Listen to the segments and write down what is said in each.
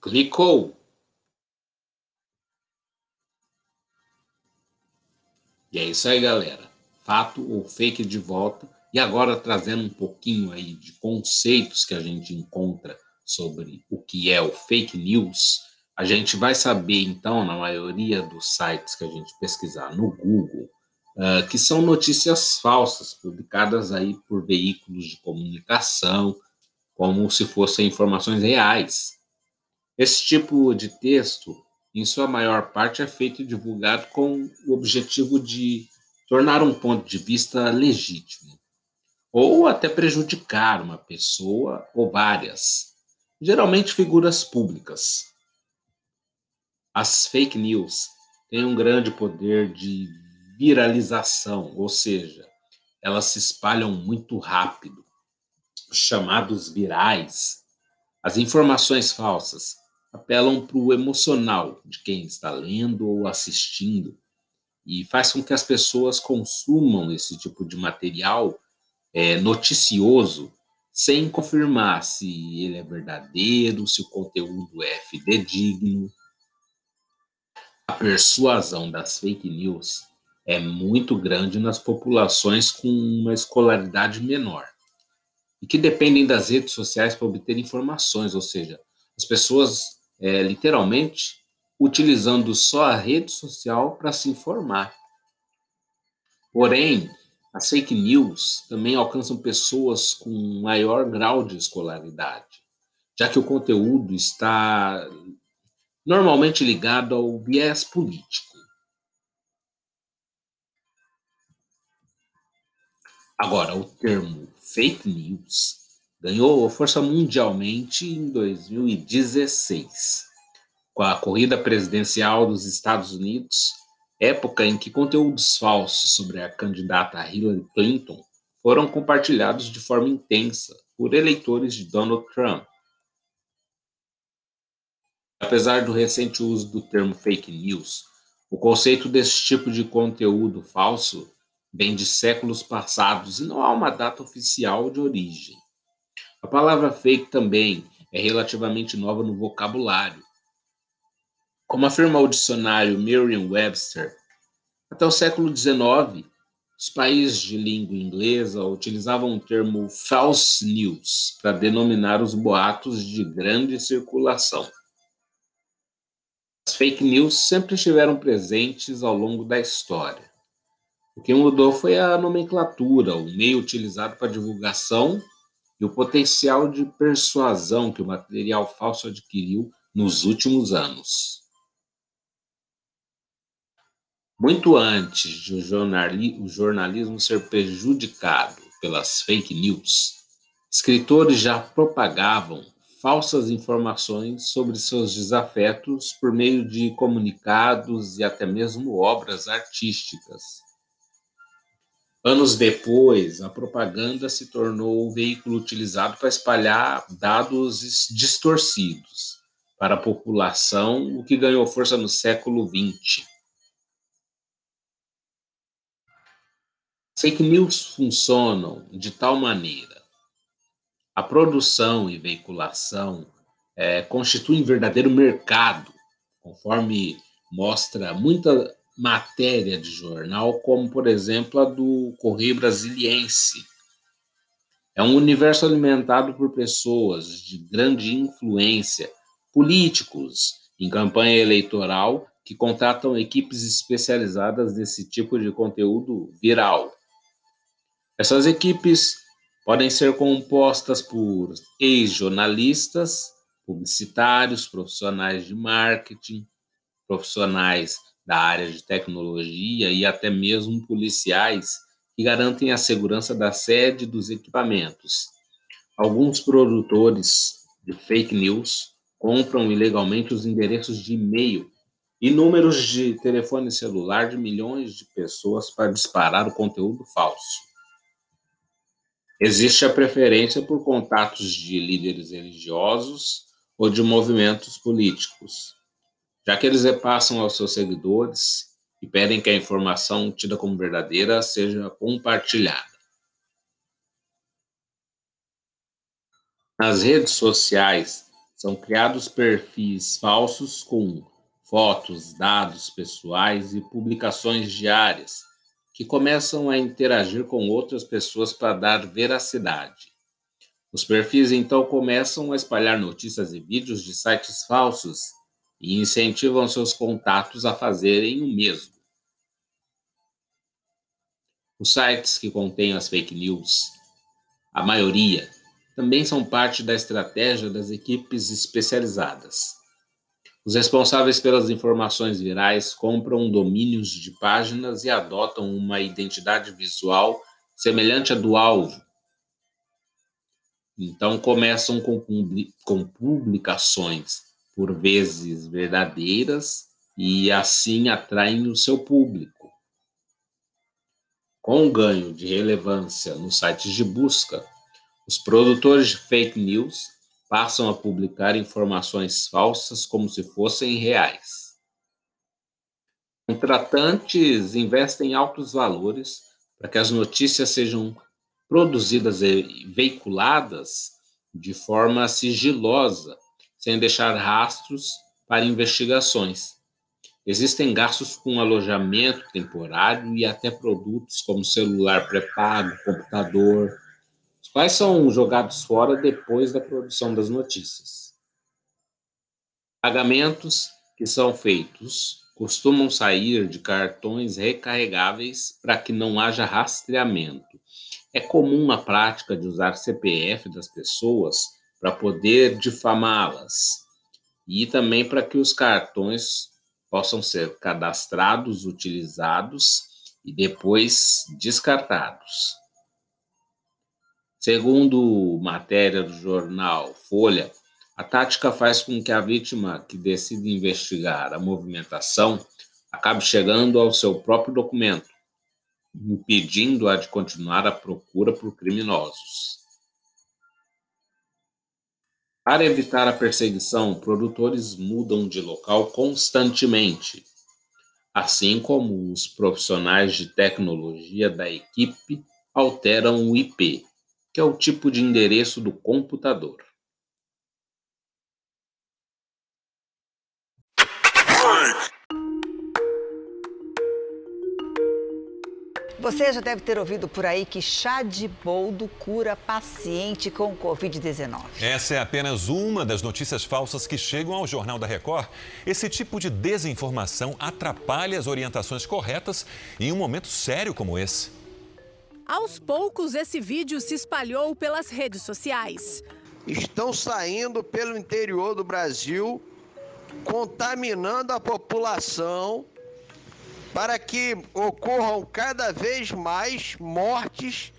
Clicou. E é isso aí, galera. Fato ou fake de volta. E agora trazendo um pouquinho aí de conceitos que a gente encontra sobre o que é o fake news, a gente vai saber então, na maioria dos sites que a gente pesquisar no Google, uh, que são notícias falsas publicadas aí por veículos de comunicação, como se fossem informações reais. Esse tipo de texto, em sua maior parte, é feito e divulgado com o objetivo de tornar um ponto de vista legítimo, ou até prejudicar uma pessoa ou várias, geralmente figuras públicas. As fake news têm um grande poder de viralização, ou seja, elas se espalham muito rápido. Os chamados virais, as informações falsas, apelam para o emocional de quem está lendo ou assistindo e faz com que as pessoas consumam esse tipo de material é, noticioso sem confirmar se ele é verdadeiro, se o conteúdo é fidedigno. A persuasão das fake news é muito grande nas populações com uma escolaridade menor e que dependem das redes sociais para obter informações, ou seja, as pessoas é, literalmente utilizando só a rede social para se informar. Porém, as fake news também alcançam pessoas com maior grau de escolaridade, já que o conteúdo está normalmente ligado ao viés político. Agora, o termo fake news ganhou força mundialmente em 2016, com a corrida presidencial dos Estados Unidos, época em que conteúdos falsos sobre a candidata Hillary Clinton foram compartilhados de forma intensa por eleitores de Donald Trump. Apesar do recente uso do termo fake news, o conceito desse tipo de conteúdo falso vem de séculos passados e não há uma data oficial de origem. A palavra fake também é relativamente nova no vocabulário. Como afirma o dicionário Merriam-Webster, até o século XIX, os países de língua inglesa utilizavam o termo false news para denominar os boatos de grande circulação. As fake news sempre estiveram presentes ao longo da história. O que mudou foi a nomenclatura, o meio utilizado para divulgação e o potencial de persuasão que o material falso adquiriu nos últimos anos. Muito antes de o jornalismo ser prejudicado pelas fake news, escritores já propagavam falsas informações sobre seus desafetos por meio de comunicados e até mesmo obras artísticas. Anos depois, a propaganda se tornou o veículo utilizado para espalhar dados distorcidos para a população, o que ganhou força no século XX. Fake news funcionam de tal maneira. A produção e veiculação é, constituem um verdadeiro mercado, conforme mostra muita matéria de jornal, como por exemplo a do Correio Brasiliense. É um universo alimentado por pessoas de grande influência, políticos em campanha eleitoral que contratam equipes especializadas nesse tipo de conteúdo viral. Essas equipes podem ser compostas por ex-jornalistas, publicitários, profissionais de marketing, profissionais da área de tecnologia e até mesmo policiais que garantem a segurança da sede dos equipamentos. Alguns produtores de fake news compram ilegalmente os endereços de e-mail e números de telefone celular de milhões de pessoas para disparar o conteúdo falso. Existe a preferência por contatos de líderes religiosos ou de movimentos políticos, já que eles repassam aos seus seguidores e pedem que a informação tida como verdadeira seja compartilhada. Nas redes sociais, São criados perfis falsos com fotos, dados pessoais e publicações diárias que começam a interagir com outras pessoas para dar veracidade. Os perfis então começam a espalhar notícias e vídeos de sites falsos e incentivam seus contatos a fazerem o mesmo. Os sites que contêm as fake news, a maioria, também são parte da estratégia das equipes especializadas. Os responsáveis pelas informações virais compram domínios de páginas e adotam uma identidade visual semelhante à do alvo. Então começam com, publicações, por vezes verdadeiras, e assim atraem o seu público. Com o ganho de relevância nos sites de busca, os produtores de fake news passam a publicar informações falsas como se fossem reais. Contratantes investem altos valores para que as notícias sejam produzidas e veiculadas de forma sigilosa, sem deixar rastros para investigações. Existem gastos com alojamento temporário e até produtos como celular pré-pago, computador, quais são jogados fora depois da produção das notícias. Pagamentos que são feitos costumam sair de cartões recarregáveis para que não haja rastreamento. É comum a prática de usar CPF das pessoas para poder difamá-las e também para que os cartões possam ser cadastrados, utilizados e depois descartados. Segundo matéria do jornal Folha, a tática faz com que a vítima que decide investigar a movimentação acabe chegando ao seu próprio documento, impedindo-a de continuar a procura por criminosos. Para evitar a perseguição, produtores mudam de local constantemente, assim como os profissionais de tecnologia da equipe alteram o IP que é o tipo de endereço do computador. Você já deve ter ouvido por aí que chá de boldo cura paciente com Covid-19. Essa é apenas uma das notícias falsas que chegam ao Jornal da Record. Esse tipo de desinformação atrapalha as orientações corretas em um momento sério como esse. Aos poucos, esse vídeo se espalhou pelas redes sociais. Estão saindo pelo interior do Brasil, contaminando a população para que ocorram cada vez mais mortes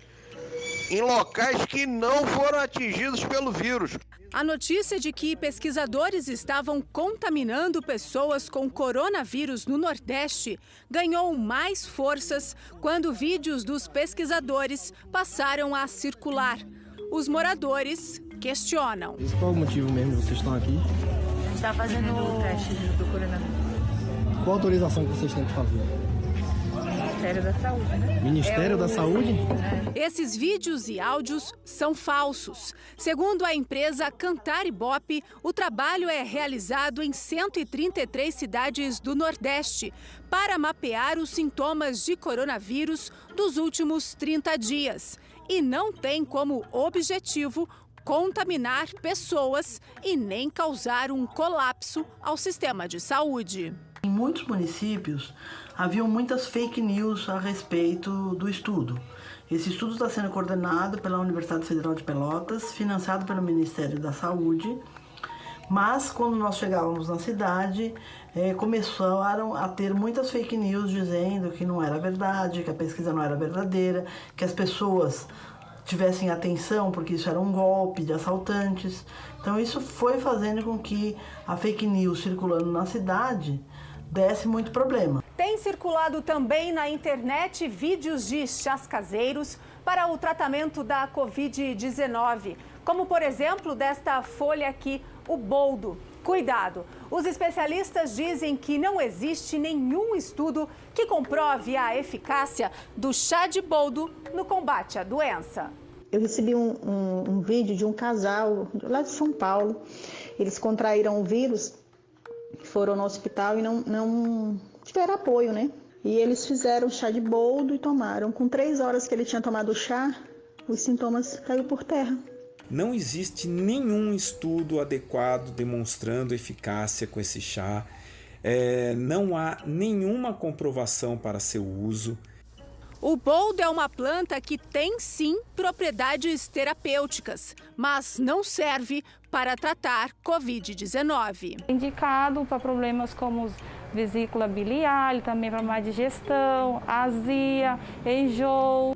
em locais que não foram atingidos pelo vírus. A notícia de que pesquisadores estavam contaminando pessoas com coronavírus no Nordeste ganhou mais forças quando vídeos dos pesquisadores passaram a circular. Os moradores questionam. Qual o motivo mesmo vocês estão aqui? A gente está fazendo o teste do coronavírus. Qual a autorização que vocês têm que fazer? Ministério da Saúde. Né? Ministério é da Saúde? É. Esses vídeos e áudios são falsos. Segundo a empresa Cantar Ibope, o trabalho é realizado em 133 cidades do Nordeste para mapear os sintomas de coronavírus dos últimos 30 dias. E não tem como objetivo contaminar pessoas e nem causar um colapso ao sistema de saúde. Em muitos municípios, haviam muitas fake news a respeito do estudo. Esse estudo está sendo coordenado pela Universidade Federal de Pelotas, financiado pelo Ministério da Saúde, mas quando nós chegávamos na cidade, é, começaram a ter muitas fake news dizendo que não era verdade, que a pesquisa não era verdadeira, que as pessoas tivessem atenção porque isso era um golpe de assaltantes. Então isso foi fazendo com que a fake news circulando na cidade desse muito problema. Tem circulado também na internet vídeos de chás caseiros para o tratamento da Covid-19, como por exemplo desta folha aqui, o boldo. Cuidado! Os especialistas dizem que não existe nenhum estudo que comprove a eficácia do chá de boldo no combate à doença. Eu recebi um, um, um vídeo de um casal lá de São Paulo. Eles contraíram o vírus, foram no hospital e não, não tiveram apoio, né? E eles fizeram chá de boldo e tomaram. Com três horas que ele tinha tomado o chá, os sintomas caiu por terra. Não existe nenhum estudo adequado demonstrando eficácia com esse chá. É, não há nenhuma comprovação para seu uso. O boldo é uma planta que tem sim propriedades terapêuticas, mas não serve para tratar Covid-19. Indicado para problemas como vesícula biliar, também para má digestão, azia, enjoo.